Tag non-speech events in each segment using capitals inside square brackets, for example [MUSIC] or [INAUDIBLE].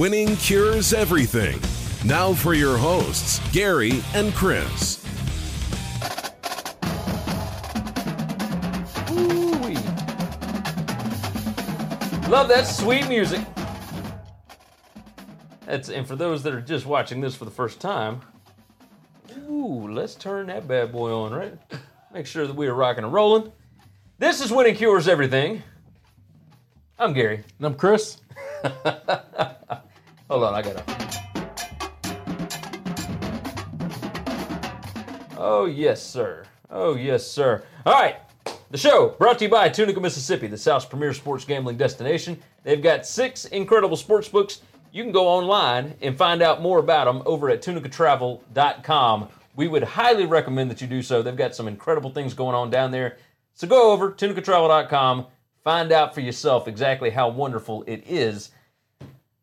Winning cures everything. Now for your hosts, Gary and Chris. Ooh-wee. Love that sweet music. That's and for those that are just watching this for the first time, ooh, let's turn that bad boy on, right? Make sure that we are rocking and rolling. This is Winning Cures Everything. I'm Gary. And I'm Chris. [LAUGHS] Hold on, I gotta. Oh, yes, sir. Oh, yes, sir. All right. The show brought to you by Tunica, Mississippi, the South's premier sports gambling destination. They've got six incredible sports books. You can go online and find out more about them over at tunicatravel.com. We would highly recommend that you do so. They've got some incredible things going on down there. So go over tunicatravel.com, find out for yourself exactly how wonderful it is.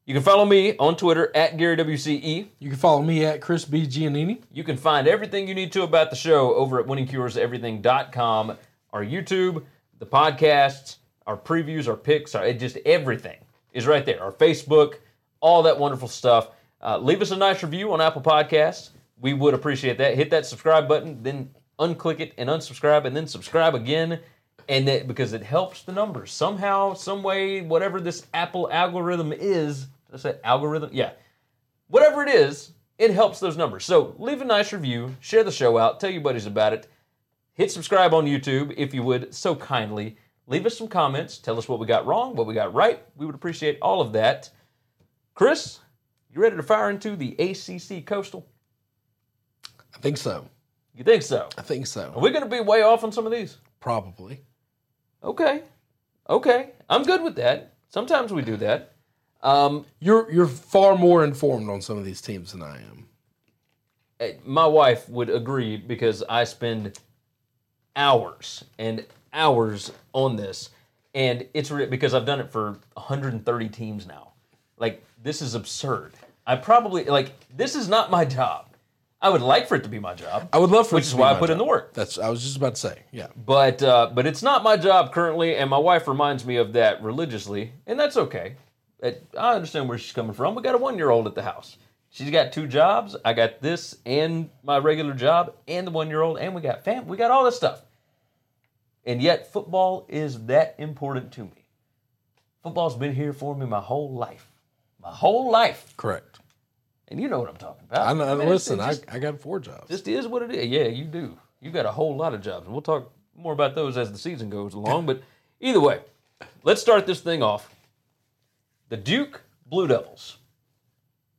You can follow me on Twitter at GaryWCE. You can follow me at Chris B. Giannini. You can find everything you need to about the show over at winningcureseverything.com. Our YouTube, the podcasts, our previews, our picks, our just everything is right there. Our Facebook, all that wonderful stuff. Uh, leave us a nice review on Apple Podcasts. We would appreciate that. Hit that subscribe button, then unclick it and unsubscribe, and then subscribe again. And that because it helps the numbers somehow, some way, whatever this Apple algorithm is. Did I say algorithm? Yeah whatever it is, it helps those numbers. So leave a nice review, share the show out, tell your buddies about it. Hit subscribe on YouTube if you would so kindly. Leave us some comments, tell us what we got wrong, what we got right. We would appreciate all of that. Chris, you ready to fire into the ACC Coastal? I think so. You think so? I think so. Are we going to be way off on some of these? Probably. Okay. Okay. I'm good with that. Sometimes we do that. Um, You're you're far more informed on some of these teams than I am. my wife would agree because I spend hours and hours on this, and it's re- because I've done it for 130 teams now. Like this is absurd. I probably like this is not my job. I would like for it to be my job. I would love for which it is to be why I put in the work. That's I was just about to say. Yeah. But uh, but it's not my job currently, and my wife reminds me of that religiously, and that's okay. I understand where she's coming from. We got a one-year-old at the house. She's got two jobs. I got this and my regular job, and the one-year-old, and we got fam. We got all this stuff, and yet football is that important to me. Football's been here for me my whole life, my whole life, Correct. and you know what I'm talking about. I know. mean, listen, just- I, I got four jobs. just is what it is. Yeah, you do. You got a whole lot of jobs, and we'll talk more about those as the season goes along. But either way, let's start this thing off. The Duke Blue Devils,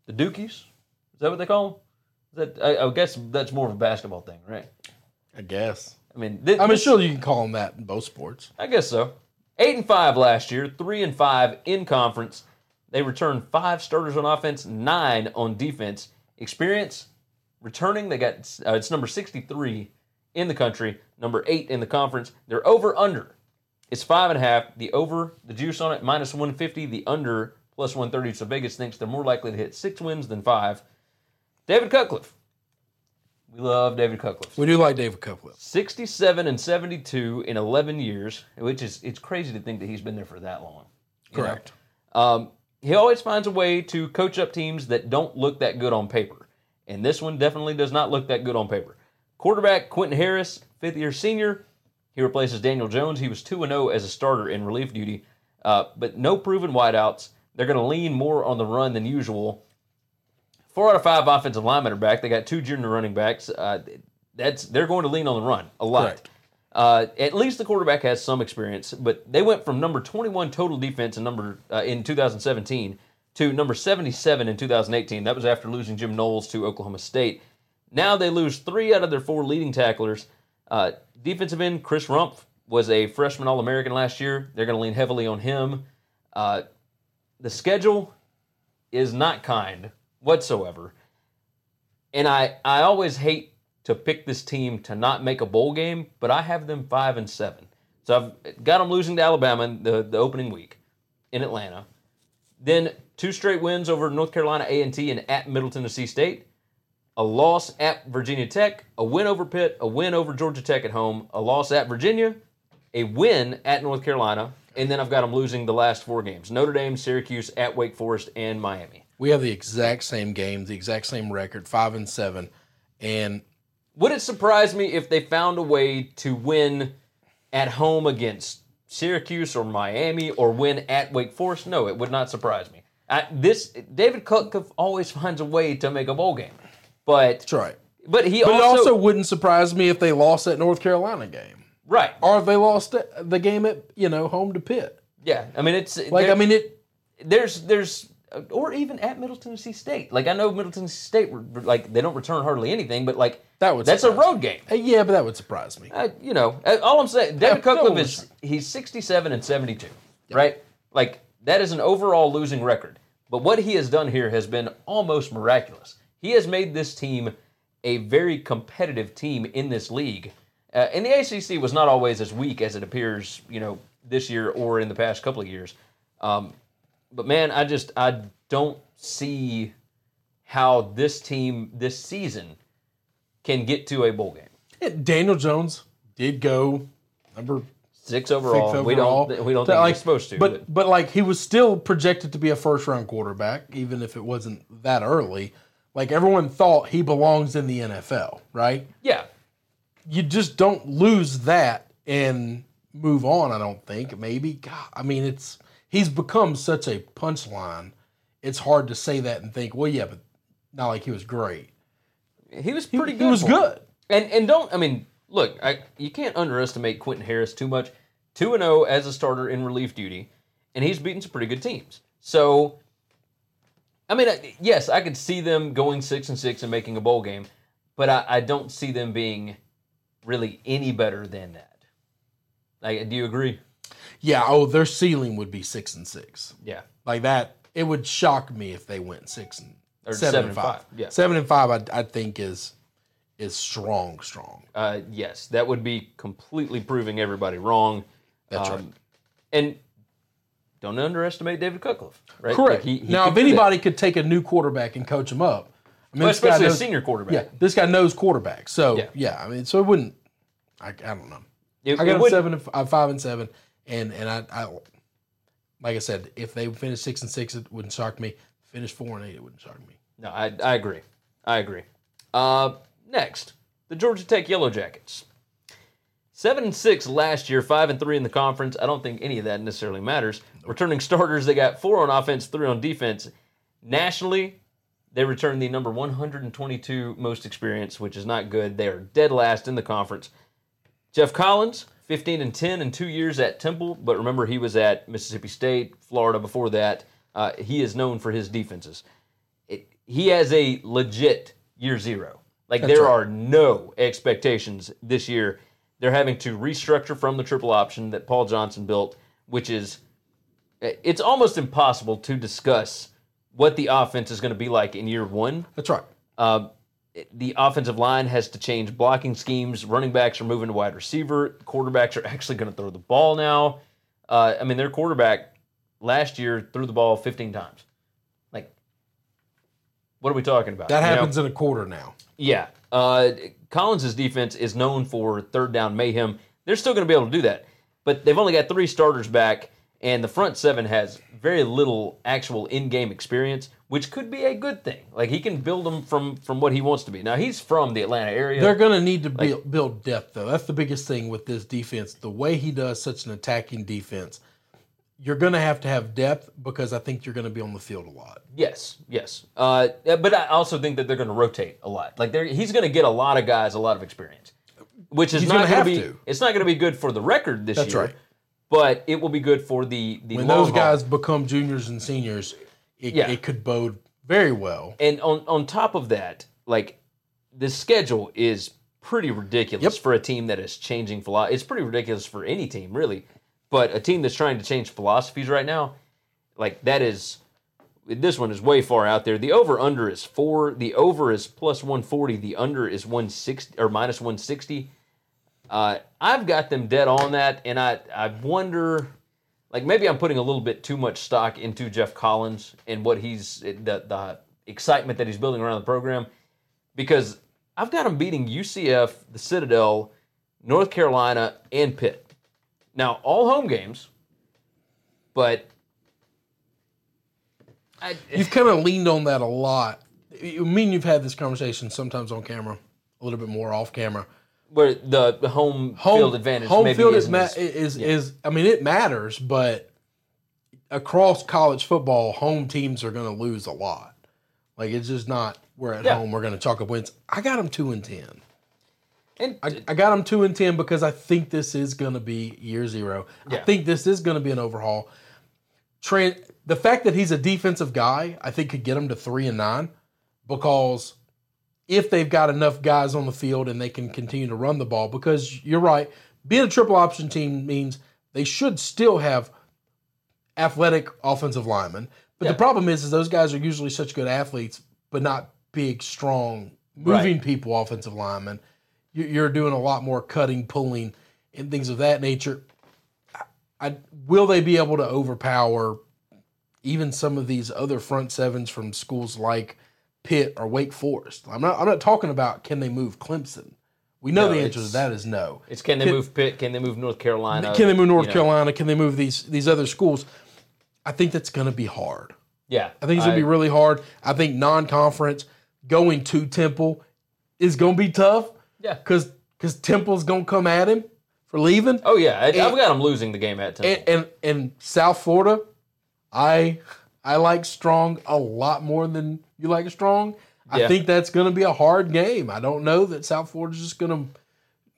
the Dukies. Is that what they call them? Is that I, I guess that's more of a basketball thing, right? I guess. I mean, thi- I mean, sure you can call them that in both sports. I guess so. Eight and five last year, three and five in conference. They returned five starters on offense, nine on defense. Experience returning, they got uh, it's number sixty-three in the country, number eight in the conference. They're over under. It's five and a half. The over, the juice on it, minus one fifty. The under plus one thirty. So Vegas thinks they're more likely to hit six wins than five. David Cutcliffe. We love David Cutcliffe. We do like David Cutcliffe. 67 and 72 in 11 years, which is it's crazy to think that he's been there for that long. Correct. Um, he always finds a way to coach up teams that don't look that good on paper. And this one definitely does not look that good on paper. Quarterback Quentin Harris, fifth year senior, He replaces Daniel Jones. He was 2 0 as a starter in relief duty, uh, but no proven wideouts. They're going to lean more on the run than usual. Four out of five offensive linemen are back. They got two junior running backs. Uh, that's they're going to lean on the run a lot. Uh, at least the quarterback has some experience, but they went from number 21 total defense in number uh, in 2017 to number 77 in 2018. That was after losing Jim Knowles to Oklahoma State. Now they lose three out of their four leading tacklers. Uh, defensive end Chris Rumph was a freshman All American last year. They're going to lean heavily on him. Uh, the schedule is not kind whatsoever. And I, I always hate to pick this team to not make a bowl game, but I have them five and seven. So I've got them losing to Alabama in the, the opening week in Atlanta. Then two straight wins over North Carolina A&T and at Middle Tennessee State. A loss at Virginia Tech, a win over Pitt, a win over Georgia Tech at home, a loss at Virginia, a win at North Carolina, and then I've got them losing the last four games: Notre Dame, Syracuse, at Wake Forest, and Miami. We have the exact same game, the exact same record, five and seven, and Would it surprise me if they found a way to win at home against Syracuse or Miami or win at Wake Forest? No, it would not surprise me. I, this David Cutcliffe always [LAUGHS] finds a way to make a bowl game, but that's right. but he But also, it also wouldn't surprise me if they lost that North Carolina game, right. or if they lost the game at you know home to Pitt. Yeah, I mean it's Like I mean it. there's there's or even at Middle Tennessee State. Like I know Middle Tennessee State like they don't return hardly anything, but like That would that's a road game. uh, Yeah, but that would surprise me. Uh, you know, uh, all I'm saying, David Yeah, Cutcliffe is he's 67 and 72, right? Like that is an overall losing record. But what he has done here has been almost miraculous. He has made this team a very competitive team in this league. Uh, and the ACC was not always as weak as it appears, you know, this year or in the past couple of years. Um, but man, I just I don't see how this team this season can get to a bowl game. Yeah, Daniel Jones did go number Six overall. six We don't. We don't think like, he's supposed to. But, But, but like he was still projected to be a first round quarterback, even if it wasn't that early. Like everyone thought he belongs in the NFL, right? yeah, You just don't lose that and move on. I don't think maybe. God, I mean, it's he's become such a punchline. It's hard to say that and think, well, yeah, but not like he was great. he was pretty he good. He was good. And and don't. I mean, look, I, you can't underestimate Quentin Harris too much. Two and zero as a starter in relief duty, and he's beaten some pretty good teams. So, I mean, yes, I could see them going six and six and making a bowl game, but I, I don't see them being really any better than that. Like, do you agree? Yeah. Oh, their ceiling would be six and six. Yeah. like that. It would shock me if they went six and Or seven, seven and five. five, yeah. seven and five. I, I think is is strong, strong. Uh, yes, that would be completely proving everybody wrong. That's Um, right. And don't underestimate David Cutcliffe, right? Correct. Like, he- he now, if do that. anybody could take a new quarterback and coach him up, I mean, Well, especially a senior quarterback. Yeah, this guy knows quarterback. So Yeah. yeah, I mean, so it wouldn't. I, I don't know. It- I got him seven, and f- uh, five and seven, and and I, I, like I said, if they finish six and six, it wouldn't shock me. Finish four and eight, it wouldn't shock me. No, I, I agree. I agree. Uh, next, the Georgia Tech Yellow Jackets. Seven and six last year, five and three in the conference. I don't think any of that necessarily matters. Returning starters, they got four on offense, three on defense. Nationally, they return the number 122 most experience, which is not good. They are dead last in the conference. Geoff Collins, 15 and 10 in two years at Temple, but remember he was at Mississippi State, Florida before that. Uh, he is known for his defenses. It, he has a legit year zero. Like there right. are no expectations this year. They're having to restructure from the triple option that Paul Johnson built, which is it's almost impossible to discuss what the offense is going to be like in year one That's right. uh, the offensive line has to change blocking schemes. Running backs are moving to wide receiver. Quarterbacks are actually going to throw the ball now. Uh, I mean, their quarterback last year threw the ball 15 times. Like, what are we talking about? That You know? happens in a quarter now. Yeah. Uh, Collins' defense is known for third down mayhem. They're still going to be able to do that. But they've only got three starters back, and the front seven has very little actual in-game experience, which could be a good thing. Like he can build them from from what he wants to be. Now he's from the Atlanta area. They're going to need to build, build depth, though. That's the biggest thing with this defense. The way he does such an attacking defense, you're going to have to have depth because I think you're going to be on the field a lot. Yes, yes. Uh, but I also think that they're going to rotate a lot. Like they're, he's going to get a lot of guys, a lot of experience, which is He's not going to be. to. It's not going to be good for the record this That's year. right. But it will be good for the the When those haul. guys become juniors and seniors, it, Yeah. it could bode very well. And on on top of that, like the schedule is pretty ridiculous Yep. for a team that is changing philosophy. It's pretty ridiculous for any team, really. But a team that's trying to change philosophies right now, like that is this one is way far out there. The over under is four. The over is plus one forty. The under is one sixty or minus one sixty. Uh, I've got them dead on that, and I I wonder, like maybe I'm putting a little bit too much stock into Geoff Collins and what he's the the excitement that he's building around the program, because I've got him beating UCF, the Citadel, North Carolina, and Pitt. Now all home games, but I, You've kind of leaned on that a lot. You me and you've had this conversation sometimes on camera, a little bit more off camera. Where the, the home, Home field advantage home maybe field is, ma- is is I mean it matters, but across college football, home teams are going to lose a lot. Like it's just not we're at Yeah. home we're going to chalk up wins. I got them two and ten. and I, I got them two and ten because I think this is going to be year zero. I think this is going to be an overhaul. Trent, the fact that he's a defensive guy, I think could get him to three and nine because if they've got enough guys on the field and they can continue to run the ball, because you're right, being a triple option team means they should still have athletic offensive linemen. But Yeah. the problem is, is those guys are usually such good athletes, but not big, strong, moving Right. people offensive linemen. You- You're doing a lot more cutting, pulling, and things of that nature. I will they be able to overpower even some of these other front sevens from schools like Pitt or Wake Forest? I'm not. I'm not talking about can they move Clemson. We know No, the answer to that is no. It's can they Can- move Pitt? Can they move North Carolina? Can they move North You know, Carolina? Can they move these these other schools? I think that's going to be hard. Yeah, I think it's going to be really hard. I think non-conference going to Temple is going to be tough. Yeah. because because Temple's going to come at him for leaving. Oh yeah, I, I've got him losing the game at Temple. and, and and South Florida, I I like Strong a lot more than you like Strong. I Yeah. think that's going to be a hard game. I don't know that South Florida's just going to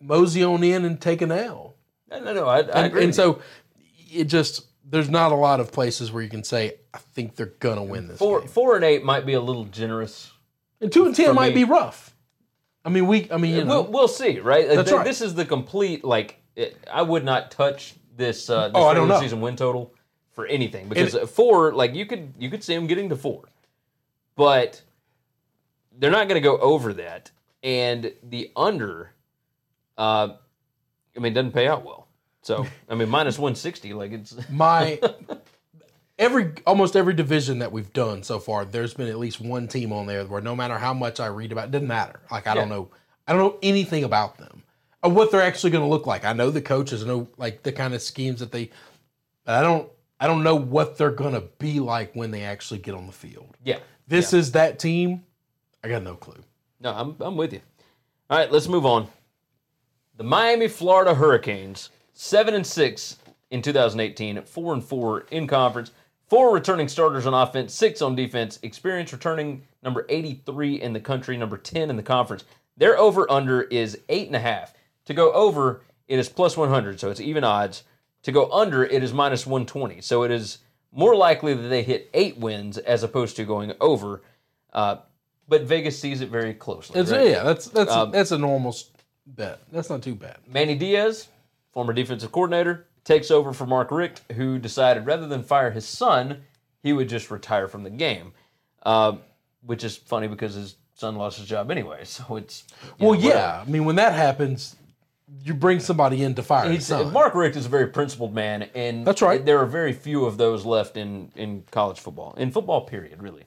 mosey on in and take an L. no, no, no, I, I And, agree. and so it just there's not a lot of places where you can say I think they're going to win this. four game. four and eight might be a little generous. And two and ten might me- be rough. I mean, we. I mean, you know, We'll, we'll see, right? That's Th- right. This is the complete like. It, I would not touch this. Uh, this Oh, I don't know. season win total for anything because four, like you could you could see them getting to four, but they're not going to go over that, and the under. Uh, I mean, doesn't pay out well. So I mean, minus one sixty, like it's [LAUGHS] my every almost every division that we've done so far, there's been at least one team on there where no matter how much I read about, it doesn't matter. Like I don't know, I don't know anything about them or what they're actually going to look like. I know the coaches, I know like the kind of schemes that they, but I don't, I don't know what they're going to be like when they actually get on the field. yeah. This is that team. I got no clue. No, I'm, I'm with you. All right, let's move on. The Miami, Florida Hurricanes, seven and six in 2018, four and four in conference, four returning starters on offense, six on defense, experience returning number 83 in the country, number 10 in the conference. Their over under is eight and a half. To go over, it is plus 100, so it's even odds. To go under, it is minus 120, so it is more likely that they hit eight wins as opposed to going over. Uh, but Vegas sees it very closely. It's, right? Yeah, that's that's Um, that's a normal bet. That's not too bad. Manny Diaz, former defensive coordinator, takes over for Mark Richt, who decided rather than fire his son, he would just retire from the game. Um, which is funny because his son lost his job anyway. [LAUGHS] So it's Well, know, yeah. I mean, when that happens, you bring somebody in to fire his He's, son. Mark Richt is a very principled man, and That's right. There are very few of those left in in college football, in football period, really.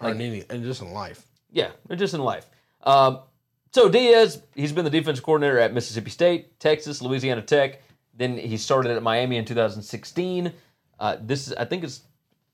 or in any, and just in life. Yeah, just in life. Um, so Diaz, he's been the defensive coordinator at Mississippi State, Texas, Louisiana Tech. Then he started at Miami in 2016. Uh, this is, I think, it's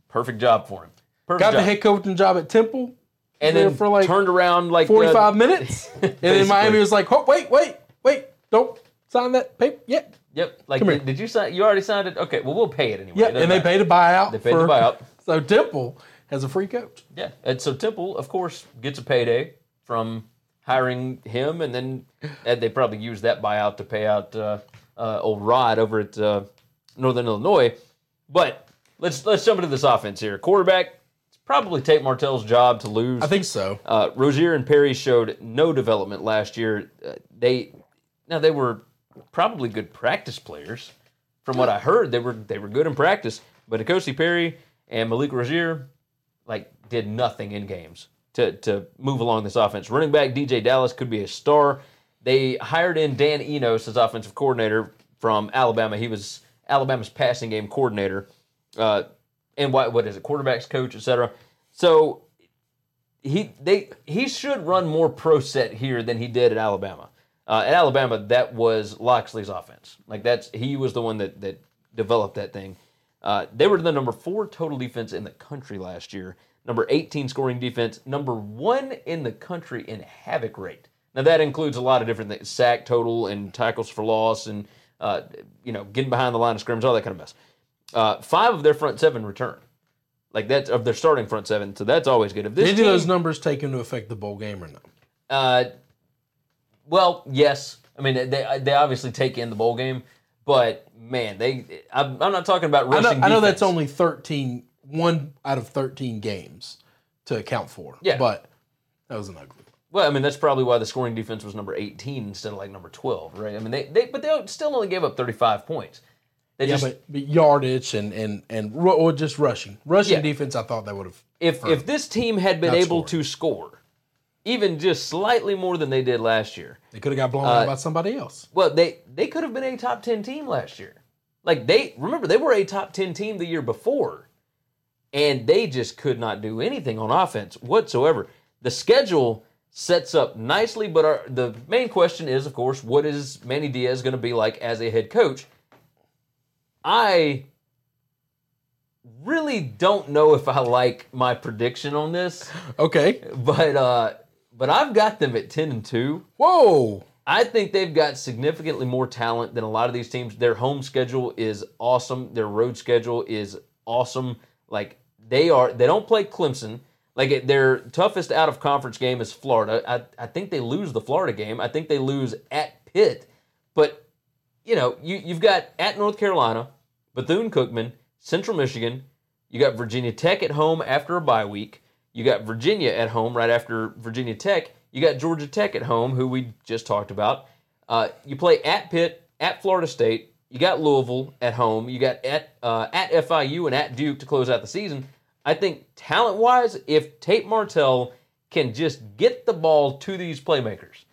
perfect job for him. Perfect Got job. the head coaching job at Temple and then for like turned around like uh, 45 minutes. [LAUGHS] and then Miami was like, oh, wait, wait, wait, don't sign that paper yet. Yep. Like, did, did you sign? You already signed it. Okay. Well, we'll pay it anyway. Yeah, and they paid a buyout. They paid for, the buyout. [LAUGHS] So Temple has a free coach. Yeah, and so Temple, of course, gets a payday from hiring him, and then and they probably use that buyout to pay out uh, uh, old Rod over at uh, Northern Illinois. But let's let's jump into this offense here. Quarterback, it's probably Tate Martell's job to lose. I think so. Uh, Rozier and Perry showed no development last year. Uh, they now they were probably good practice players. From what I heard, they were they were good in practice. But N'Kosi Perry and Malik Rozier like did nothing in games to to move along this offense. Running back DJ Dallas could be a star. They hired in Dan Enos as offensive coordinator from Alabama. He was Alabama's passing game coordinator, uh, and what what is it, quarterbacks coach, etc. So he they he should run more pro set here than he did at Alabama. Uh, at Alabama, that was Locksley's offense. Like that's he was the one that that developed that thing. Uh, they were the number four total defense in the country last year. Number 18 scoring defense. Number one in the country in havoc rate. Now that includes a lot of different things: sack total and tackles for loss, and uh, you know getting behind the line of scrimmage, all that kind of mess. Uh, five of their front seven return. Like that's of their starting front seven, so that's always good. If this Did team, those numbers take into effect the bowl game or not? Well, yes. I mean, they they obviously take in the bowl game, but man, they. I'm, I'm not talking about I rushing. know, I know that's only 13, one out of 13 games to account for. Yeah. But that was an ugly one. Well, I mean, that's probably why the scoring defense was number 18 instead of like number 12, right? I mean, they, they but they still only gave up 35 points. They Yeah, just but, but yardage and and and or just rushing, rushing Yeah. defense. I thought that would have. if if this team had been able to score, even just slightly more than they did last year, They could have got blown Uh, out by somebody else. Well, they they could have been a top ten team last year. Like they remember they were a top ten team the year before, and they just could not do anything on offense whatsoever. The schedule sets up nicely, but our, the main question is, of course, what is Manny Diaz going to be like as a head coach? I really don't know if I like my prediction on this, Okay. but uh, but I've got them at ten and two. Whoa. I think they've got significantly more talent than a lot of these teams. Their home schedule is awesome. Their road schedule is awesome. Like they are, they don't play Clemson. Like their toughest out of conference game is Florida. I, I think they lose the Florida game. I think they lose at Pitt. But you know, you you've got at North Carolina, Bethune Cookman, Central Michigan. You got Virginia Tech at home after a bye week. You got Virginia at home right after Virginia Tech. You got Georgia Tech at home, who we just talked about. Uh, you play at Pitt, at Florida State. You got Louisville at home. You got at uh, at FIU and at Duke to close out the season. I think talent wise, if Tate Martell can just get the ball to these playmakers,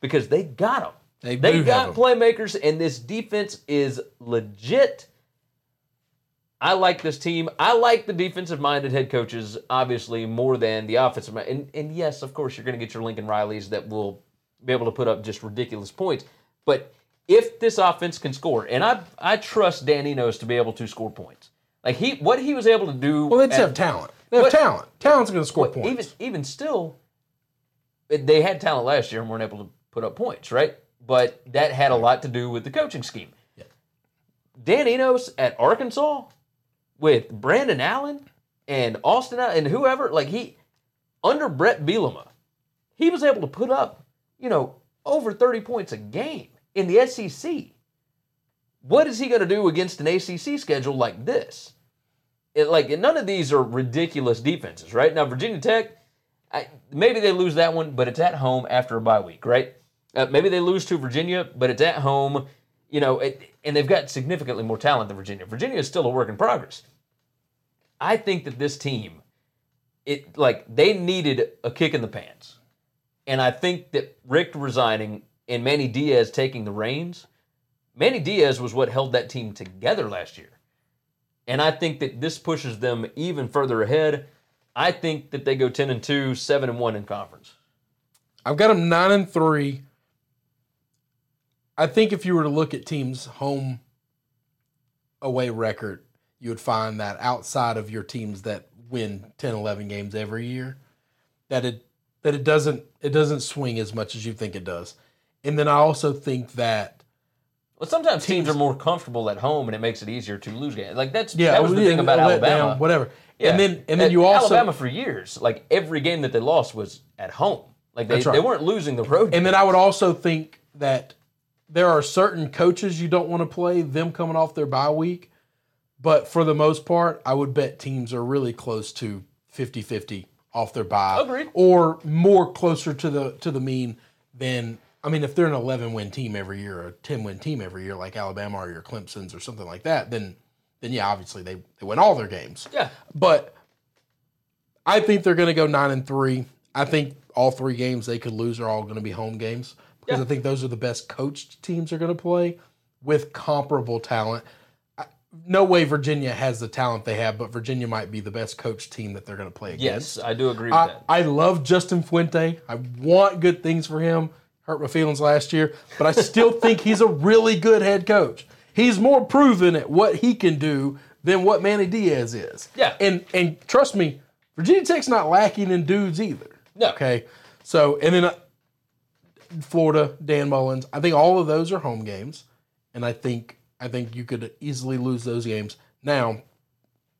because they got them. They They got playmakers, and this defense is legit. I like this team. I like the defensive minded head coaches, obviously, more than the offensive. And, and yes, of course, you're going to get your Lincoln Rileys that will be able to put up just ridiculous points. But if this offense can score, and I I trust Dan Enos to be able to score points. Like he what he was able to do Well, they have talent. They have But- talent. Talent's going to score points. Even even still, they had talent last year and weren't able to put up points, right? But that had a lot to do with the coaching scheme. Dan Enos at Arkansas with Brandon Allen and Austin and whoever, like he under Bret Bielema, he was able to put up, you know, over 30 points a game in the SEC. What is he going to do against an ACC schedule like this? it, like none of these are ridiculous defenses, right? Now Virginia Tech, I, maybe they lose that one, but it's at home after a bye week, right? Uh, maybe they lose to Virginia, but it's at home, you know, it, and they've got significantly more talent than Virginia. Virginia is still a work in progress. I think that this team, it like they needed a kick in the pants, and I think that Richt resigning and Manny Diaz taking the reins, Manny Diaz was what held that team together last year. And I think that this pushes them even further ahead. I think that they go 10 and 2, 7 and 1 in conference. I've got them nine and three. I think if you were to look at teams' home away record, you would find that outside of your teams that win 10, 11 games every year, that it that it doesn't it doesn't swing as much as you think it does. And then I also think that Well, sometimes teams, are more comfortable at home, and it makes it easier to lose games. Like that's yeah, that was the yeah, thing about Alabama. whatever. Yeah. And then and then you also Alabama for years, like every game that they lost was at home. Like they, right. they weren't losing the road. And then I would also think that there are certain coaches you don't want to play, them coming off their bye week. But for the most part, I would bet teams are really close to 50 50 off their bye. Agreed. Or more closer to the to the mean than I mean, if they're an 11 win team every year or a 10 win team every year, like Alabama or your Clemson's or something like that, then then yeah, obviously they, they win all their games. yeah, But I think they're going to go nine and three. I think all three games they could lose are all going to be home games because Yeah. I think those are the best coached teams are going to play with comparable talent. I, no way Virginia has the talent they have, but Virginia might be the best coached team that they're going to play against. yes, I do agree with I, that. I love Justin Fuente. I want good things for him. Hurt my feelings last year, but I still [LAUGHS] think he's a really good head coach. He's more proven at what he can do than what Manny Diaz is. Yeah. And and trust me, Virginia Tech's not lacking in dudes either. No. Okay. So and then uh, Florida, Dan Mullins. I think all of those are home games, and I think I think you could easily lose those games. Now,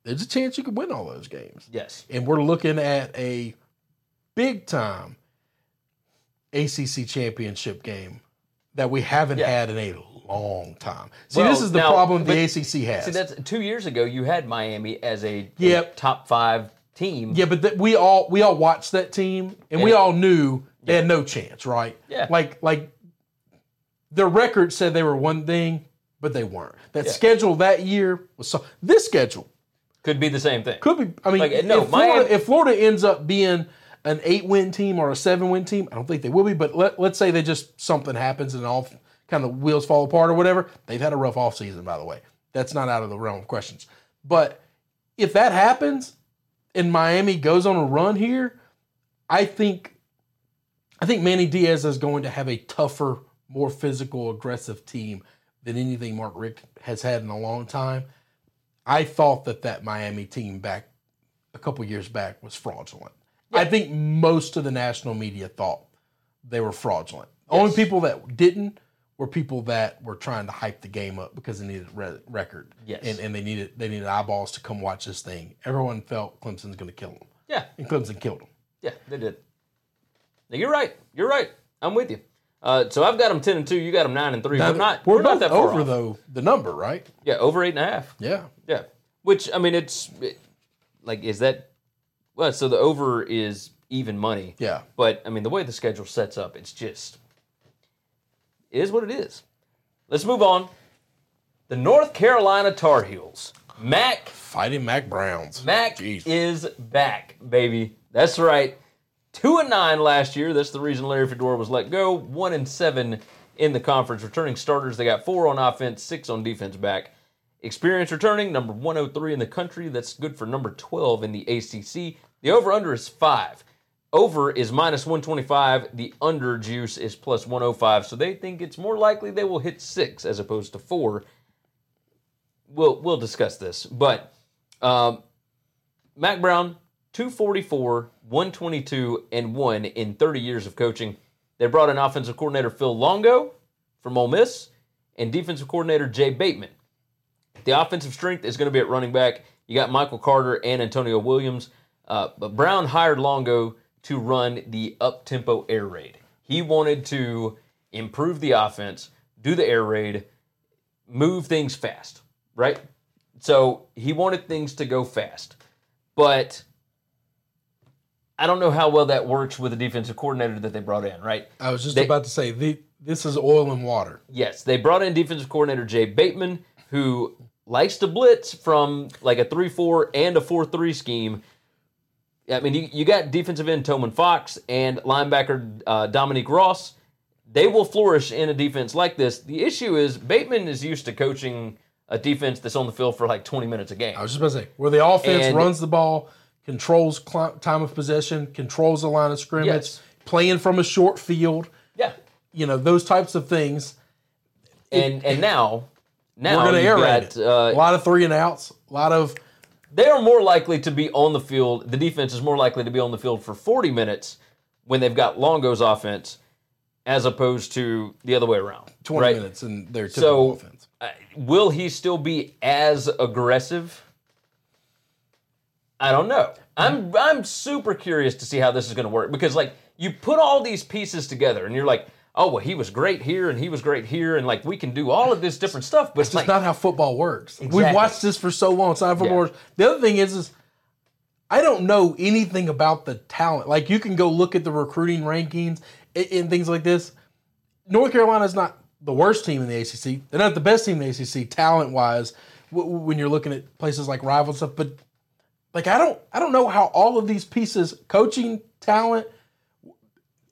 there's a chance you could win all those games yes, and we're looking at a big time ACC championship game that we haven't Yeah. had in a long time. See, Well, this is the now, problem the ACC has. see that's two years ago. You had Miami as a, a Yep. top five team. yeah, but th- we all we all watched that team, and we all knew they had no chance, right? Yeah. Like like their record said they were one thing, but they weren't. That Yeah. schedule that year was so. This schedule Could be the same thing. Could be. I mean, Like, no, if, Florida, Miami- if Florida ends up being an eight-win team or a seven-win team, I don't think they will be. But let, let's say they just something happens and all kind of wheels fall apart or whatever. They've had a rough offseason, by the way. That's not out of the realm of questions. But if that happens and Miami goes on a run here, I think I think Manny Diaz is going to have a tougher, more physical, aggressive team than anything Mark Richt has had in a long time. I thought that that Miami team back a couple years back was fraudulent. I think most of the national media thought they were fraudulent. Only people that didn't were people that were trying to hype the game up because they needed re- record. Yes. and, and they needed they needed eyeballs to come watch this thing. Everyone felt Clemson's going to kill them, Yeah, and Clemson killed them. yeah, they did. Now, you're right. You're right. I'm with you. Uh, so I've got them ten and two. You got them nine and three. we're not. we're, We're, not that far over off. though the number, right? Yeah, over eight and a half. Yeah. Yeah. Which I mean, it's it- like, is that well? So the over is even money. Yeah. But I mean, the way the schedule sets up, it's just is what it is. Let's move on. The North Carolina Tar Heels. Mac Fighting Mack Browns. Mac Jeez. is back, baby. That's right. Two and nine last year. That's the reason Larry Fedora was let go. One and seven in the conference. Returning starters, they got four on offense, six on defense back. Experience returning, number 103 in the country. That's good for number 12 in the ACC. The over under is five. Over is minus 125. The under juice is plus 105. So they think it's more likely they will hit six as opposed to four. We'll we'll discuss this, but um, Mack Brown, 244, 122, and 1 in 30 years of coaching. They brought in offensive coordinator Phil Longo from Ole Miss and defensive coordinator Jay Bateman. The offensive strength is going to be at running back. You got Michael Carter and Antonio Williams. Uh, but Brown hired Longo to run the up tempo air raid. He wanted to improve the offense, do the air raid, move things fast, right? So he wanted things to go fast. But I don't know how well that works with the defensive coordinator that they brought in, right? I was just They- about to say the, this is oil and water. Yes, they brought in defensive coordinator Jay Bateman, who likes to blitz from like a 3 4 and a 4 3 scheme. I mean, you, you got defensive end Tomon Fox and linebacker uh, Dominique Ross. They will flourish in a defense like this. The issue is Bateman is used to coaching a defense that's on the field for like 20 minutes a game. I was just about to say where the offense And- runs the ball, controls cl- time of possession, controls the line of scrimmage, Yes. playing from a short field. Yeah. You know those types of things. And and now Now we're going to air got, it. uh, a lot of three and outs, a lot of they are more likely to be on the field. The defense is more likely to be on the field for 40 minutes when they've got Longo's offense, as opposed to the other way around. 20 right? minutes in their typical So, offense. uh, will he still be as aggressive? I don't know. I'm I'm super curious to see how this is going to work because like you put all these pieces together and you're like, oh well, he was great here and he was great here and like we can do all of this different stuff, but It's like not how football works. We've watched this for so long. It's not football Yeah. works. The other thing is, is I don't know anything about the talent. Like you can go look at the recruiting rankings and, and things like this. North carolina is not the worst team in the ACC. They're not the best team in the ACC talent wise when you're looking at places like rival stuff. But like I don't I don't know how all of these pieces, coaching talent,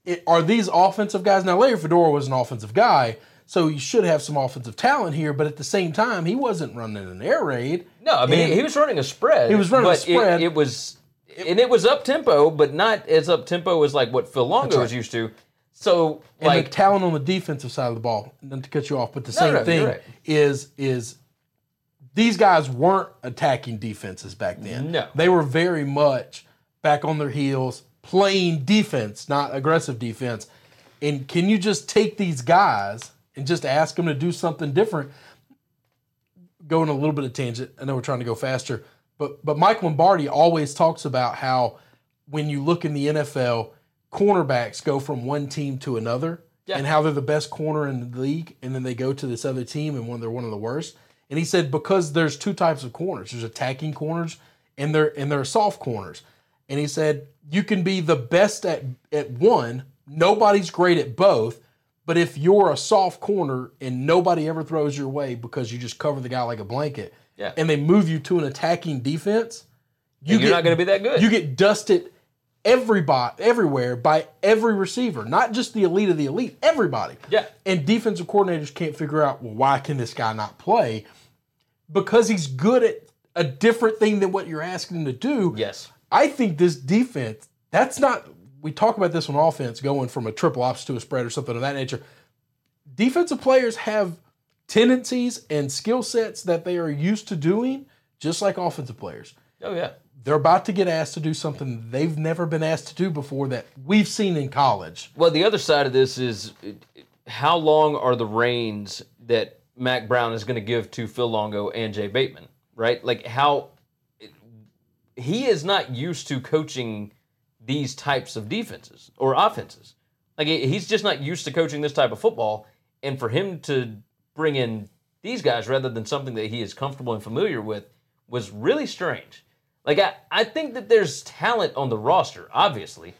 it, are these offensive guys. Now Larry Fedora was an offensive guy, so you should have some offensive talent here. But at the same time, he wasn't running an air raid. no, I mean And- he was running a spread. He was running a but it- spread. It, was and it was up tempo, but not as up tempo as like what Phil Longo right. was used to. So and like the talent on the defensive side of the ball. Not to cut you off, but the No, same no, thing right. is is these guys weren't attacking defenses back then. No. they were very much back on their heels, playing defense, not aggressive defense. And can you just take these guys and just ask them to do something different? Going a little bit of tangent. I know we're trying to go faster, but but Mike Lombardi always talks about how when you look in the NFL, cornerbacks go from one team to another, Yeah. and how they're the best corner in the league, and then they go to this other team and when they're one of the worst. And he said because there's two types of corners, there's attacking corners and there and there are soft corners. And he said you can be the best at at one, nobody's great at both. But if you're a soft corner and nobody ever throws your way because you just cover the guy like a blanket, Yeah. and they move you to an attacking defense, you you're not going to be that good. you get dusted everybody everywhere by every receiver, not just the elite of the elite, everybody. Yeah. And defensive coordinators can't figure out, well, why can this guy not play? Because he's good at a different thing than what you're asking him to do. yes. I think this defense, that's not we talk about this on offense going from a triple ops to a spread or something of that nature. Defensive players have tendencies and skill sets that they are used to doing, just like offensive players Oh yeah. they're about to get asked to do something they've never been asked to do before that we've seen in college. Well, the other side of this is how long are the reins that Mack Brown is going to give to Phil Longo and Jay Bateman, right? Like how he is not used to coaching these types of defenses or offenses. Like he's just not used to coaching this type of football, and for him to bring in these guys rather than something that he is comfortable and familiar with was really strange. Like I, I think that there's talent on the roster, obviously,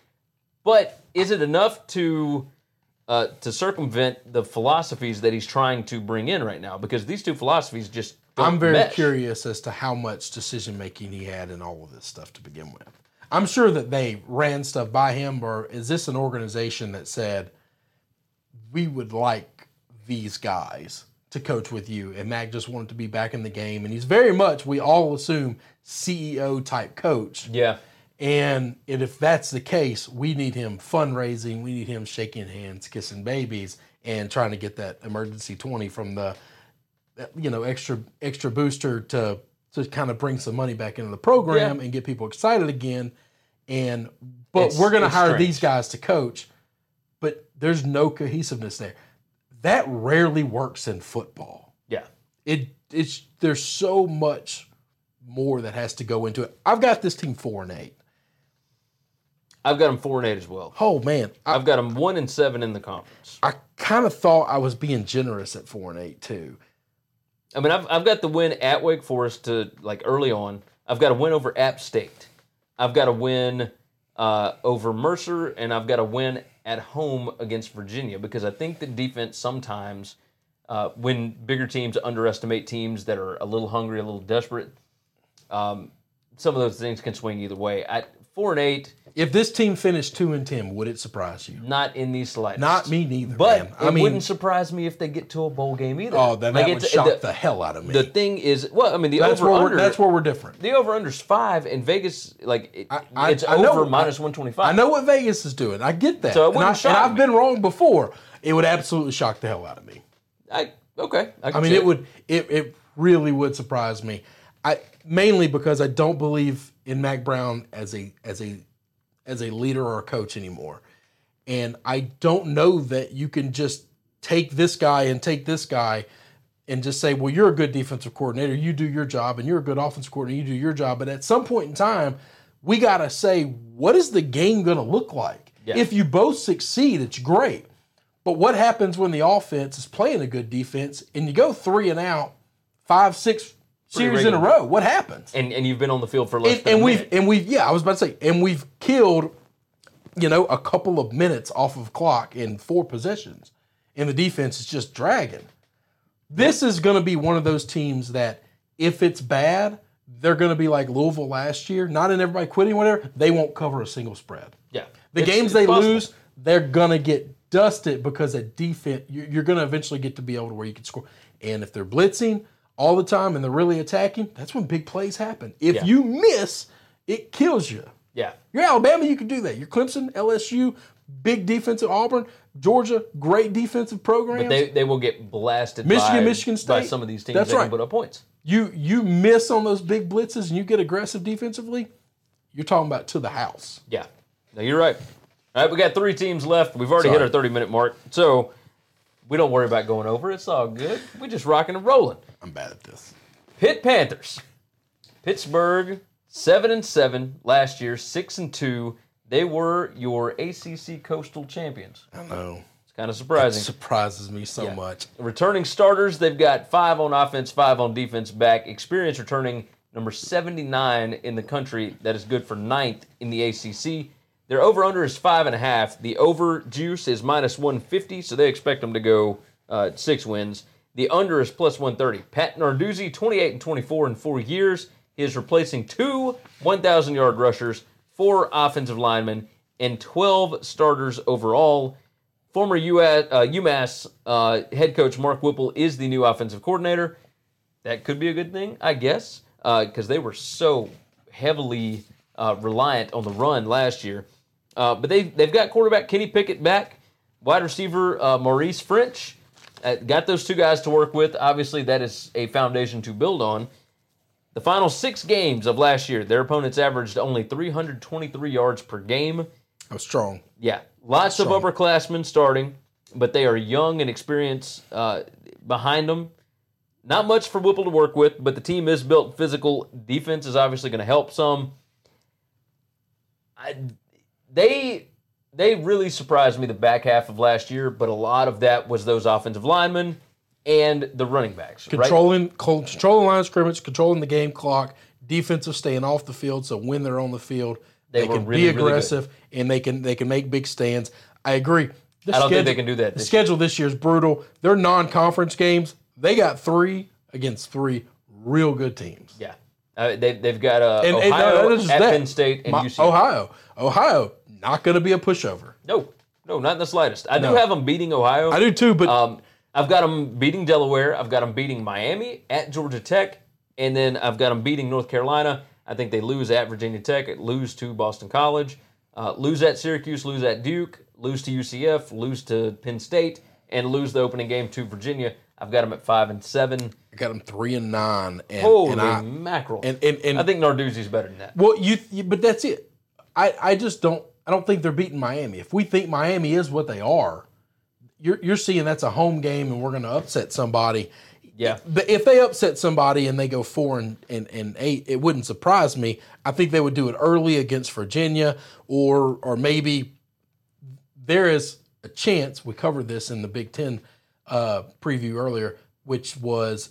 but is it enough to uh, to circumvent the philosophies that he's trying to bring in right now? Because these two philosophies just I'm very mesh. curious as to how much decision making he had in all of this stuff to begin with. I'm sure that they ran stuff by him, or is this an organization that said, we would like these guys to coach with you? And Mack just wanted to be back in the game. And he's very much, we all assume, CEO type coach. Yeah, And and if that's the case, we need him fundraising. We need him shaking hands, kissing babies, and trying to get that emergency twenty from the, you know, extra extra booster to to kind of bring some money back into the program Yeah. and get people excited again. And but It's- we're going to hire strange. these guys to coach, but there's no cohesiveness there. That rarely works in football yeah. it it's there's so much more that has to go into it. I've got this team four and eight. I've got them four and eight as well. Oh man, I, I've got them one and seven in the conference. I kind of thought I was being generous at four and eight too. I mean, I've, I've got the win at Wake Forest to like early on. I've got a win over App State. I've got a win uh, over Mercer, and I've got a win at home against Virginia because I think the defense sometimes, uh, when bigger teams underestimate teams that are a little hungry, a little desperate, um, some of those things can swing either way. At four and eight, If this team finished two and ten, would it surprise you? not in the slightest. Not me neither. But man. it I mean, wouldn't surprise me if they get to a bowl game either. oh, then Like, that would shock the, the, hell out of me. the thing is, well, I mean, the that's over under. that's where we're different. The over under's five, and Vegas like it, I- it's I over minus one twenty five. I know what Vegas is doing. I get that. So it and, I, shock and I've me. been wrong before. It would absolutely shock the hell out of me. I Okay. I mean, see it would it, it really would surprise me. I mainly because I don't believe in Mack Brown as a as a as a leader or a coach anymore. And I don't know that you can just take this guy and take this guy and just say, well, you're a good defensive coordinator, you do your job, and you're a good offensive coordinator, you do your job. But at some point in time, we got to say, what is the game going to look like? Yeah. If you both succeed, it's great. But what happens when the offense is playing a good defense and you go three and out, five, six series in a row? What happens? and and you've been on the field for less and, than and a we've minute. and we've yeah, I was about to say, and we've killed, you know, a couple of minutes off of clock in four possessions, and the defense is just dragging. This is going to be one of those teams that, if it's bad, they're going to be like Louisville last year. Not in everybody quitting, whatever. They won't cover a single spread. yeah. The It's- games it's they possible. lose, they're gonna get dusted because at defense, you're, you're gonna eventually get to be able to where you can score. And if they're blitzing all the time and they're really attacking, that's when big plays happen. If Yeah. you miss, it kills you. Yeah. You're Alabama, you can do that. You're Clemson, LSU, big defensive Auburn, Georgia, great defensive programs. But they, they will get blasted Michigan, by, Michigan by some of these teams That's that right. can put up points. you you miss on those big blitzes and you get aggressive defensively. You're talking about to the house. Yeah. No, you're right. All right, we got three teams left. We've already hit our 30 minute mark. So we don't worry about going over. It's all good. We're just rocking and rolling. I'm bad at this. Pitt Panthers. Pittsburgh, 7 and 7 last year, 6 and 2. They were your ACC Coastal champions. I know. It's kind of surprising. It surprises me so Yeah. much. Returning starters, they've got five on offense, five on defense back. Experience returning number 79 in the country. That is good for ninth in the ACC. Their over under is five and a half. The over juice is minus 150, so they expect them to go uh, six wins. The under is plus 130. Pat Narduzzi, 28 and 24 in four years. He is replacing two 1,000 yard rushers, four offensive linemen, and 12 starters overall. Former US, uh, UMass uh, head coach Mark Whipple is the new offensive coordinator. That could be a good thing, I guess, because they were so heavily uh, reliant on the run last year. Uh, but they, they've got quarterback Kenny Pickett back, wide receiver uh, Maurice Ffrench. Uh, got those two guys to work with. Obviously, that is a foundation to build on. The final six games of last year, their opponents averaged only 323 yards per game. I'm strong. Yeah, lots of upperclassmen starting, but they are young and experienced uh, behind them. Not much for Whipple to work with, but the team is built physical. Defense is obviously going to help some. I, they they really surprised me the back half of last year, but a lot of that was those offensive linemen and the running backs. Controlling co- controlling line scrimmage, controlling the game clock, defensive staying off the field. So when they're on the field, They they, can really, be really aggressive and they can they can make big stands. I agree. The I don't think they can do that The this schedule this year is brutal. They're non-conference games, they got three against three real good teams. Yeah, uh, they, they've got uh, And, and Ohio just at that. Penn State and My- UC. Ohio, Ohio, not going to be a pushover. No, no, not in the slightest. I do have them beating Ohio. I do too, but Um, I've got them beating Delaware. I've got them beating Miami at Georgia Tech, and then I've got them beating North Carolina. I think they lose at Virginia Tech, lose to Boston College, uh, lose at Syracuse, lose at Duke, lose to UCF, lose to Penn State, and lose the opening game to Virginia. I've got them at five and seven. I got them three and nine. And, Holy and I, mackerel! and, and, and I think Narduzzi's better than that. Well, you, you but that's it. I, I just don't I don't think they're beating Miami. If we think Miami is what they are, you're you're seeing that's a home game and we're going to upset somebody. Yeah, But if they upset somebody and they go four and, and, and eight, it wouldn't surprise me. I think they would do it early against Virginia, or or maybe there is a chance. We covered this in the Big Ten uh, preview earlier, which was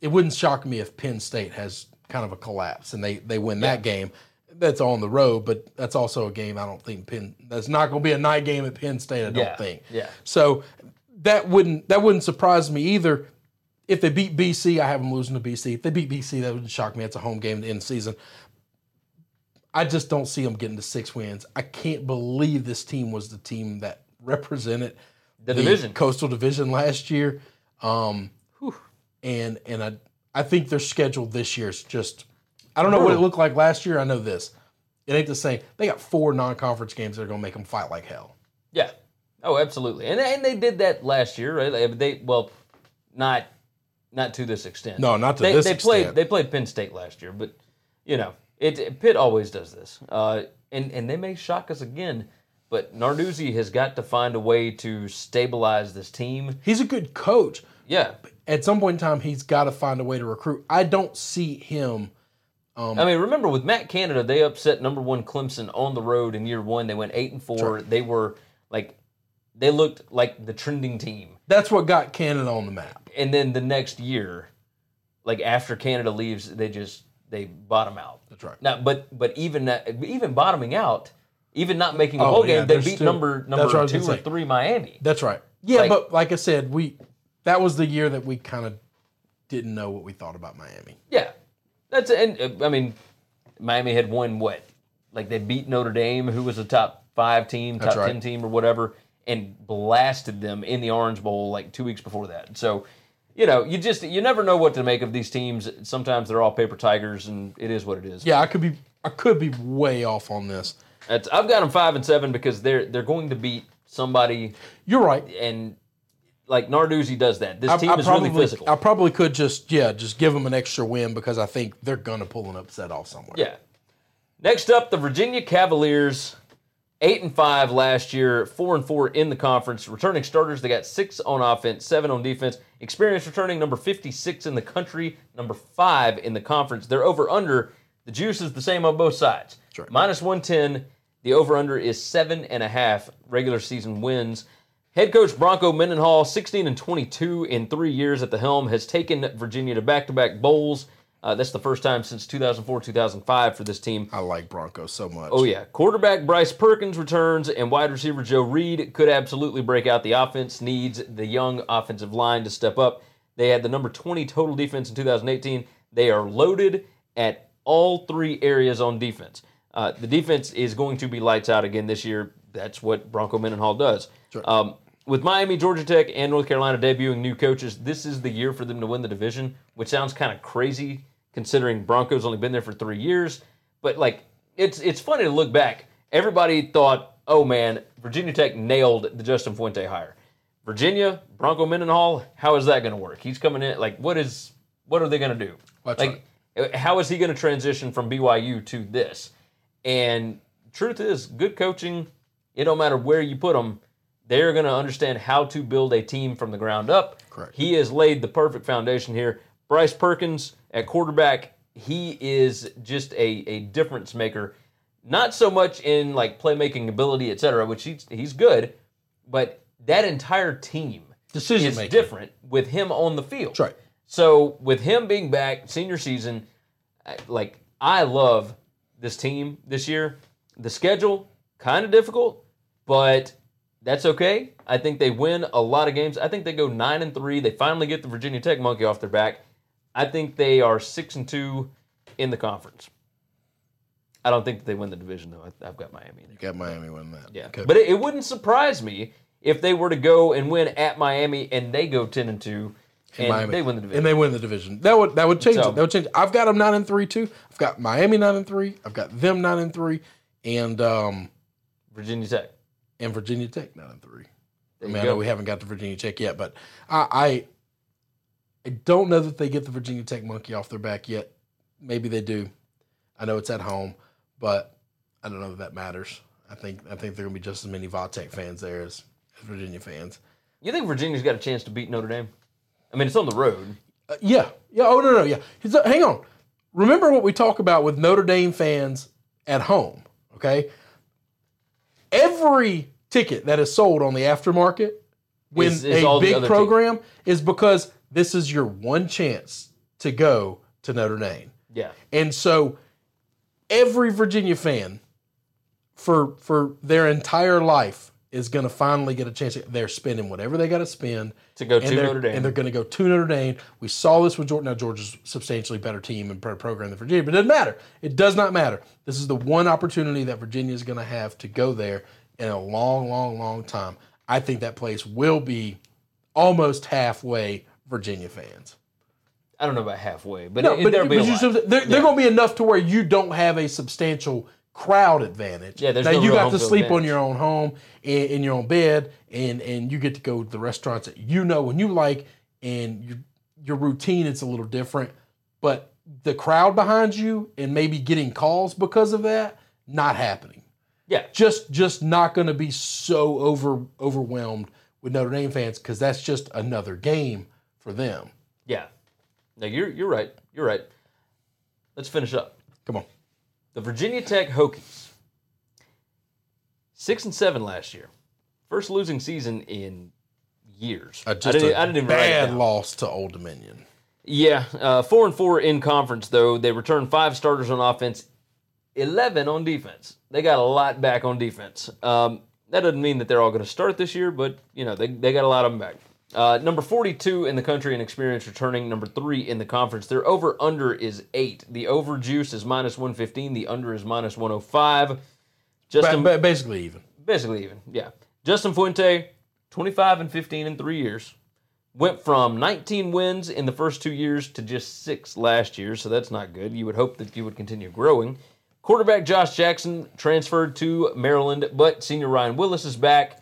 it wouldn't shock me if Penn State has kind of a collapse and they they win that game. That's on the road, but that's also a game I don't think Penn. That's not going to be a night game at Penn State. I don't Yeah, think. yeah. So that wouldn't that wouldn't surprise me either. If they beat BC, I have them losing to BC. If they beat BC, that wouldn't shock me. It's a home game at the end of the season. I just don't see them getting to six wins. I can't believe this team was the team that represented The division. Coastal Division last year. Um, and and I I think their schedule this year is just I don't know what it looked like last year. I know this. It ain't the same. They got four non-conference games that are going to make them fight like hell. Yeah. Oh, absolutely. And and they did that last year, right? They- well, not not to this extent. No, not to they, this they played they played Penn State last year, but you know it, Pitt always does this, uh, and and they may shock us again. But Narduzzi has got to find a way to stabilize this team. He's a good coach. Yeah, At some point in time, he's got to find a way to recruit. I don't see him. Um, I mean, remember with Matt Canada, they upset number one Clemson on the road in year one. They went eight and four. They were like, they looked like the trending team. That's what got Canada on the map. And then the next year, like after Canada leaves, they just they bottom out. That's right. Now, but but even that, even bottoming out, even not making a Oh, bowl yeah, game, they beat number that's what I number two or say. three Miami. That's right. Yeah, Like- but like I said, we that was the year that we kind of didn't know what we thought about Miami. Yeah, that's and uh, I mean, Miami had won what, like they beat Notre Dame, who was a top five team, top right. ten team, or whatever, and blasted them in the Orange Bowl like two weeks before that. So, you know, you just you never know what to make of these teams. Sometimes they're all paper tigers, and it is what it is. Yeah, I could be I could be way off on this. That's, I've got them five and seven because they're they're going to beat somebody, You're right. and like Narduzzi does that. This I, team I is probably really physical. I probably could just yeah just give them an extra win because I think they're gonna pull an upset off somewhere. Yeah. Next up, the Virginia Cavaliers, eight and five last year, four and four in the conference. Returning starters, they got six on offense, seven on defense. Experience returning number fifty-six in the country, number five in the conference. They're over under. The juice is the same on both sides. right. Minus one ten. The over under is seven and a half regular season wins. Head coach Bronco Mendenhall, 16 and 22 in three years at the helm, has taken Virginia to back-to-back bowls. Uh, that's the first time since 2004, 2005 for this team. I like Bronco so much. Oh yeah, quarterback Bryce Perkins returns, and wide receiver Joe Reed could absolutely break out. The offense needs the young offensive line to step up. They had the number 20 total defense in 2018. They are loaded at all three areas on defense. Uh, the defense is going to be lights out again this year. That's what Bronco Mendenhall does. Um, with Miami, Georgia Tech, and North Carolina debuting new coaches, this is the year for them to win the division, which sounds kind of crazy considering Broncos only been there for three years. But like, it's it's funny to look back. Everybody thought, oh man, Virginia Tech nailed the Justin Fuente hire. Virginia, Bronco Mendenhall, how is that going to work? He's coming in like, what is what are they going to do? That's like, how is he going to transition from BYU to this? And truth is, good coaching, it don't matter where you put them, they're going to understand how to build a team from the ground up. Correct. He has laid the perfect foundation here. Bryce Perkins at quarterback, he is just a, a difference maker. Not so much in like playmaking ability, et cetera, which he's, he's good, but that entire team Decision is making. different with him on the field. That's right. So with him being back, senior season, like I love this team this year. The schedule kind of difficult, but that's okay. I think they win a lot of games. I think they go nine and three. They finally get the Virginia Tech monkey off their back. I think they are six and two in the conference. I don't think that they win the division though. I, I've got Miami. in it. Got Miami win that. Yeah, Okay. but it, it wouldn't surprise me if they were to go and win at Miami and they go ten and two and Miami. they win the division. And they win the division. That would that would change So- it. That would change. It. I've got them nine and three too. I've got Miami nine and three. I've got them nine and three, and um Virginia Tech. And Virginia Tech nine and three. I mean, I know we haven't got to Virginia Tech yet, but I, I I don't know that they get the Virginia Tech monkey off their back yet. Maybe they do. I know it's at home, but I don't know that that matters. I think I think there are gonna be just as many Tech fans there as, as Virginia fans. You think Virginia's got a chance to beat Notre Dame? I mean, it's on the road. Uh, yeah, yeah. Oh no, no, yeah. Uh, hang on. Remember what we talk about with Notre Dame fans at home. Okay, every ticket that is sold on the aftermarket when Is- is a big program is because this is your one chance to go to Notre Dame. Yeah. And so every Virginia fan for for their entire life is going to finally get a chance. They're spending whatever they got to spend To go to Notre Dame. and they're going to go to Notre Dame. We saw this with Georgia. Now Georgia's substantially better team and better program than Virginia, but it doesn't matter. It does not matter. This is the one opportunity that Virginia is going to have to go there in a long, long, long time. I think that place will be almost halfway Virginia fans. I don't know about halfway, but, No, it, but, there'll be but a you lot. should- they're, they're going to be enough to where you don't have a substantial crowd advantage. Yeah, there's now no you got to sleep on your own home in, in your own bed, and and you get to go to the restaurants that you know and you like, and your your routine it's a little different. But the crowd behind you and maybe getting calls because of that, not happening. Yeah. Just just not going to be so over overwhelmed with Notre Dame fans because that's just another game for them. Yeah. No, you're you're right. You're right. Let's finish up. Come on. The Virginia Tech Hokies. Six and seven last year. First losing season in years. Uh, just I, didn't, a I didn't even bad loss to Old Dominion. Yeah, uh, four and four in conference though. They returned five starters on offense, eleven on defense. They got a lot back on defense. Um, that doesn't mean that they're all going to start this year, but you know they they got a lot of them back. Uh, number forty-two in the country in experience returning. Number three in the conference. Their over under is eight. The over juice is minus one fifteen. The under is minus one hundred five. Ba- Justin, ba- basically even. basically even. Yeah. Justin Fuente, 25 and 15 in three years. Went from 19 wins in the first two years to just six last year, so that's not good. You would hope that you would continue growing. Quarterback Josh Jackson transferred to Maryland, but senior Ryan Willis is back,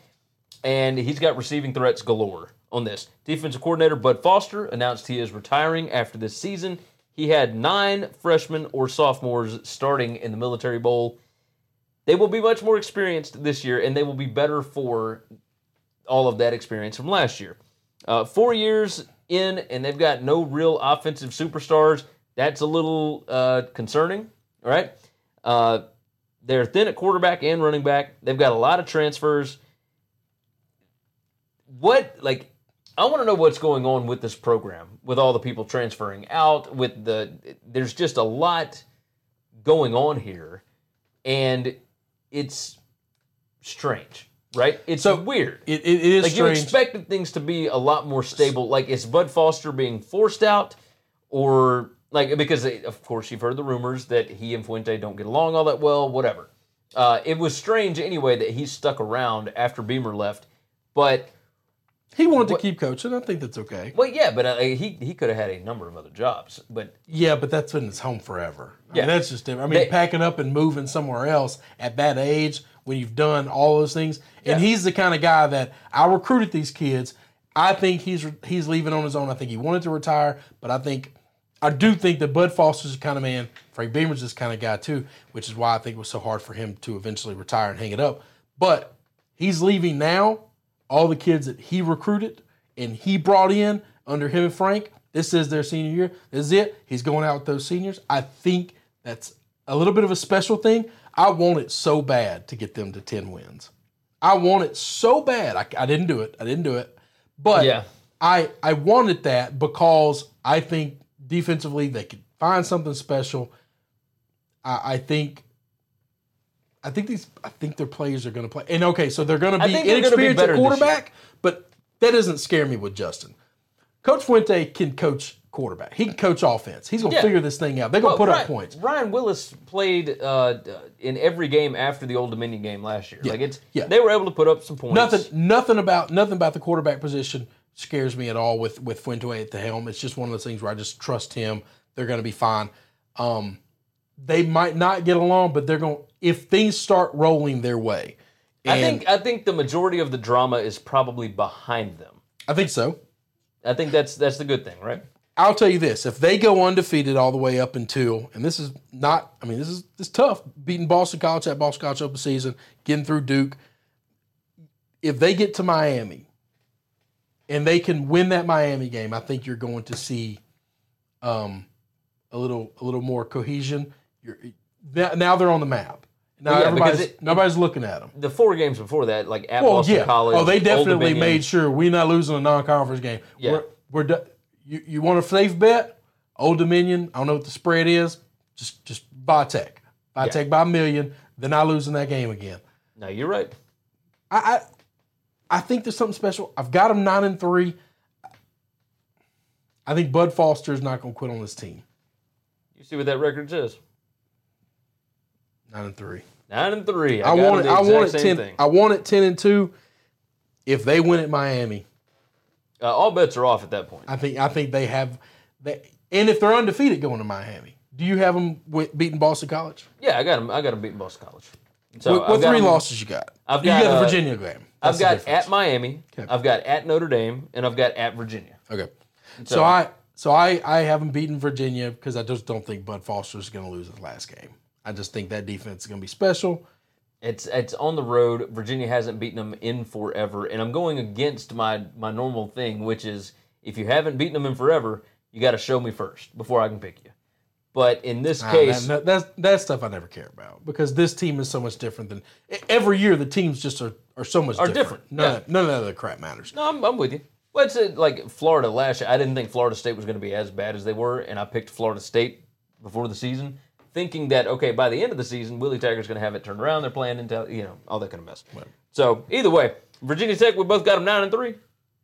and he's got receiving threats galore on this. Defensive coordinator Bud Foster announced he is retiring after this season. He had nine freshmen or sophomores starting in the Military Bowl. They will be much more experienced this year, and they will be better for all of that experience from last year. Uh, four years in, and they've got no real offensive superstars. That's a little uh, concerning, all right? Uh, they're thin at quarterback and running back. They've got a lot of transfers. What, like, I want to know what's going on with this program, with all the people transferring out, with the, there's just a lot going on here, and it's strange, right? It's So, weird. It, it, is Like strange. you expected things to be a lot more stable. Like is Bud Foster being forced out, or like because they, of course you've heard the rumors that he and Fuente don't get along all that well. Whatever. Uh, it was strange anyway that he stuck around after Beamer left, but he wanted to keep coaching. I think that's okay. well, yeah, but uh, he he could have had a number of other jobs. But Yeah, but that's been his home forever. I Yeah. mean, that's just different. I mean, They- packing up and moving somewhere else at that age when you've done all those things, and Yeah. he's the kind of guy that I recruited these kids. I think he's he's leaving on his own. I think he wanted to retire, but I think I do think that Bud Foster's the kind of man. Frank Beamer's this kind of guy too, which is why I think it was so hard for him to eventually retire and hang it up. But he's leaving now. All the kids that he recruited and he brought in under him and Frank. This is their senior year. This is it. He's going out with those seniors. I think that's a little bit of a special thing. I want it so bad to get them to 10 wins. I want it so bad. I, I didn't do it. I didn't do it. But Yeah. I, I wanted that because I think defensively they could find something special. I, I think I think these I think their players are going to play. And okay, so they're going to be inexperienced at better this year. quarterback, but that doesn't scare me with Justin. Coach Fuente can coach quarterback. He can coach offense. He's going to Yeah. figure this thing out. They're going to Well, put Ryan, up points. Ryan Willis played uh, in every game after the Old Dominion game last year. Like it's Yeah. they were able to put up some points. Nothing nothing about nothing about the quarterback position scares me at all with with Fuente at the helm. It's just one of those things where I just trust him. They're going to be fine. Um, they might not get along, but they're going if things start rolling their way. I think I think the majority of the drama is probably behind them. I think so. I think that's that's the good thing, right? I'll tell you this: if they go undefeated all the way up until, and this is not, I mean, this is this is tough, beating Boston College at Boston College open season, getting through Duke. If they get to Miami, and they can win that Miami game, I think you're going to see um, a little a little more cohesion. You're, now, they're on the map. Now yeah, everybody's it- nobody's looking at them. The four games before that, like at Well, Boston yeah. College. oh, they definitely made sure we're not losing a non-conference game. Yeah. We're, we're do- you, you want a safe bet? Old Dominion. I don't know what the spread is. Just just buy Tech. Buy Yeah. Tech by a million. They're not losing that game again. No, you're right. I, I I think there's something special. I've got them nine and three. I think Bud Foster is not going to quit on this team. You see what that record says? Nine and three. Nine and three. I, got want it. I want it ten. Thing. I want it ten and two. If they win at Miami, Uh, all bets are off at that point. I think I think they have they and if they're undefeated going to Miami, do you have them wi- beating Boston College? Yeah, I got them. I got them beating Boston College. So what what three losses you got? I've you got, got the uh, Virginia game. I've got at Miami. Okay. I've got at Notre Dame, and I've got at Virginia. Okay. So, I so I I haven't beaten Virginia because I just don't think Bud Foster is going to lose his last game. I just think that defense is going to be special. It's it's on the road. Virginia hasn't beaten them in forever, and I'm going against my my normal thing, which is if you haven't beaten them in forever, you got to show me first before I can pick you. But in this Nah, case, that, that's that stuff I never care about because this team is so much different than every year. The teams just are, are so much Are different. different, None, yeah. of, none of that other crap matters. no, I'm, I'm with you. Well, it's uh, like Florida last year. I didn't think Florida State was going to be as bad as they were, and I picked Florida State before the season, thinking that okay, by the end of the season, Willie Taggart's going to have it turned around. They're playing into you know all that kind of mess. So either way, Virginia Tech, we both got them nine and three.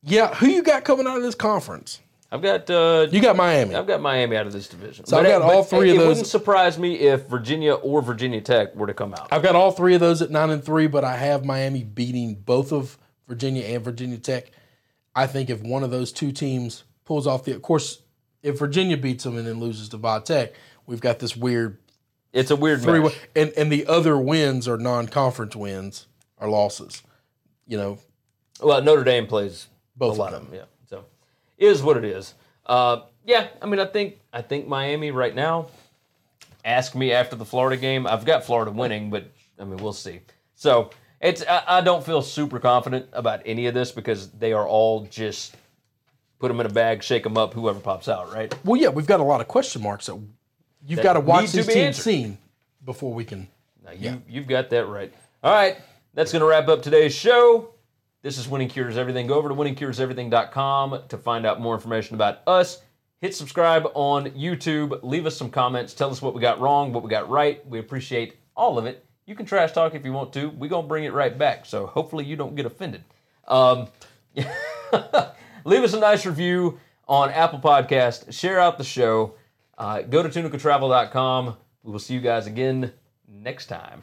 Yeah, who you got coming out of this conference? I've got uh, You got Miami. I've got Miami out of this division. So I've got all three it, of It those- wouldn't surprise me if Virginia or Virginia Tech were to come out. I've got all three of those at nine and three, but I have Miami beating both of Virginia and Virginia Tech. I think if one of those two teams pulls off the, of course, if Virginia beats them and then loses to Va Tech, we've got this weird It's a weird three match. and and the other wins are non-conference wins or losses. You know, Well, Notre Dame plays Both a of lot of them. them. Yeah, it is what it is. Uh, yeah, I mean, I think I think Miami right now. Ask me after the Florida game. I've got Florida winning, but I mean, we'll see. So it's I, I don't feel super confident about any of this because they are all just put them in a bag, shake them up, whoever pops out, right? well, yeah, we've got a lot of question marks that you've That got to watch these teams seen before we can. Now, you, You've got that right. All right, that's going to wrap up today's show. This is Winning Cures Everything. Go over to winningcureseverything.com to find out more information about us. Hit subscribe on YouTube. Leave us some comments. Tell us what we got wrong, what we got right. We appreciate all of it. You can trash talk if you want to. We're going to bring it right back. So hopefully you don't get offended. Um, [LAUGHS] leave us a nice review on Apple Podcast. Share out the show. Uh, go to tunicatravel.com. We will see you guys again next time.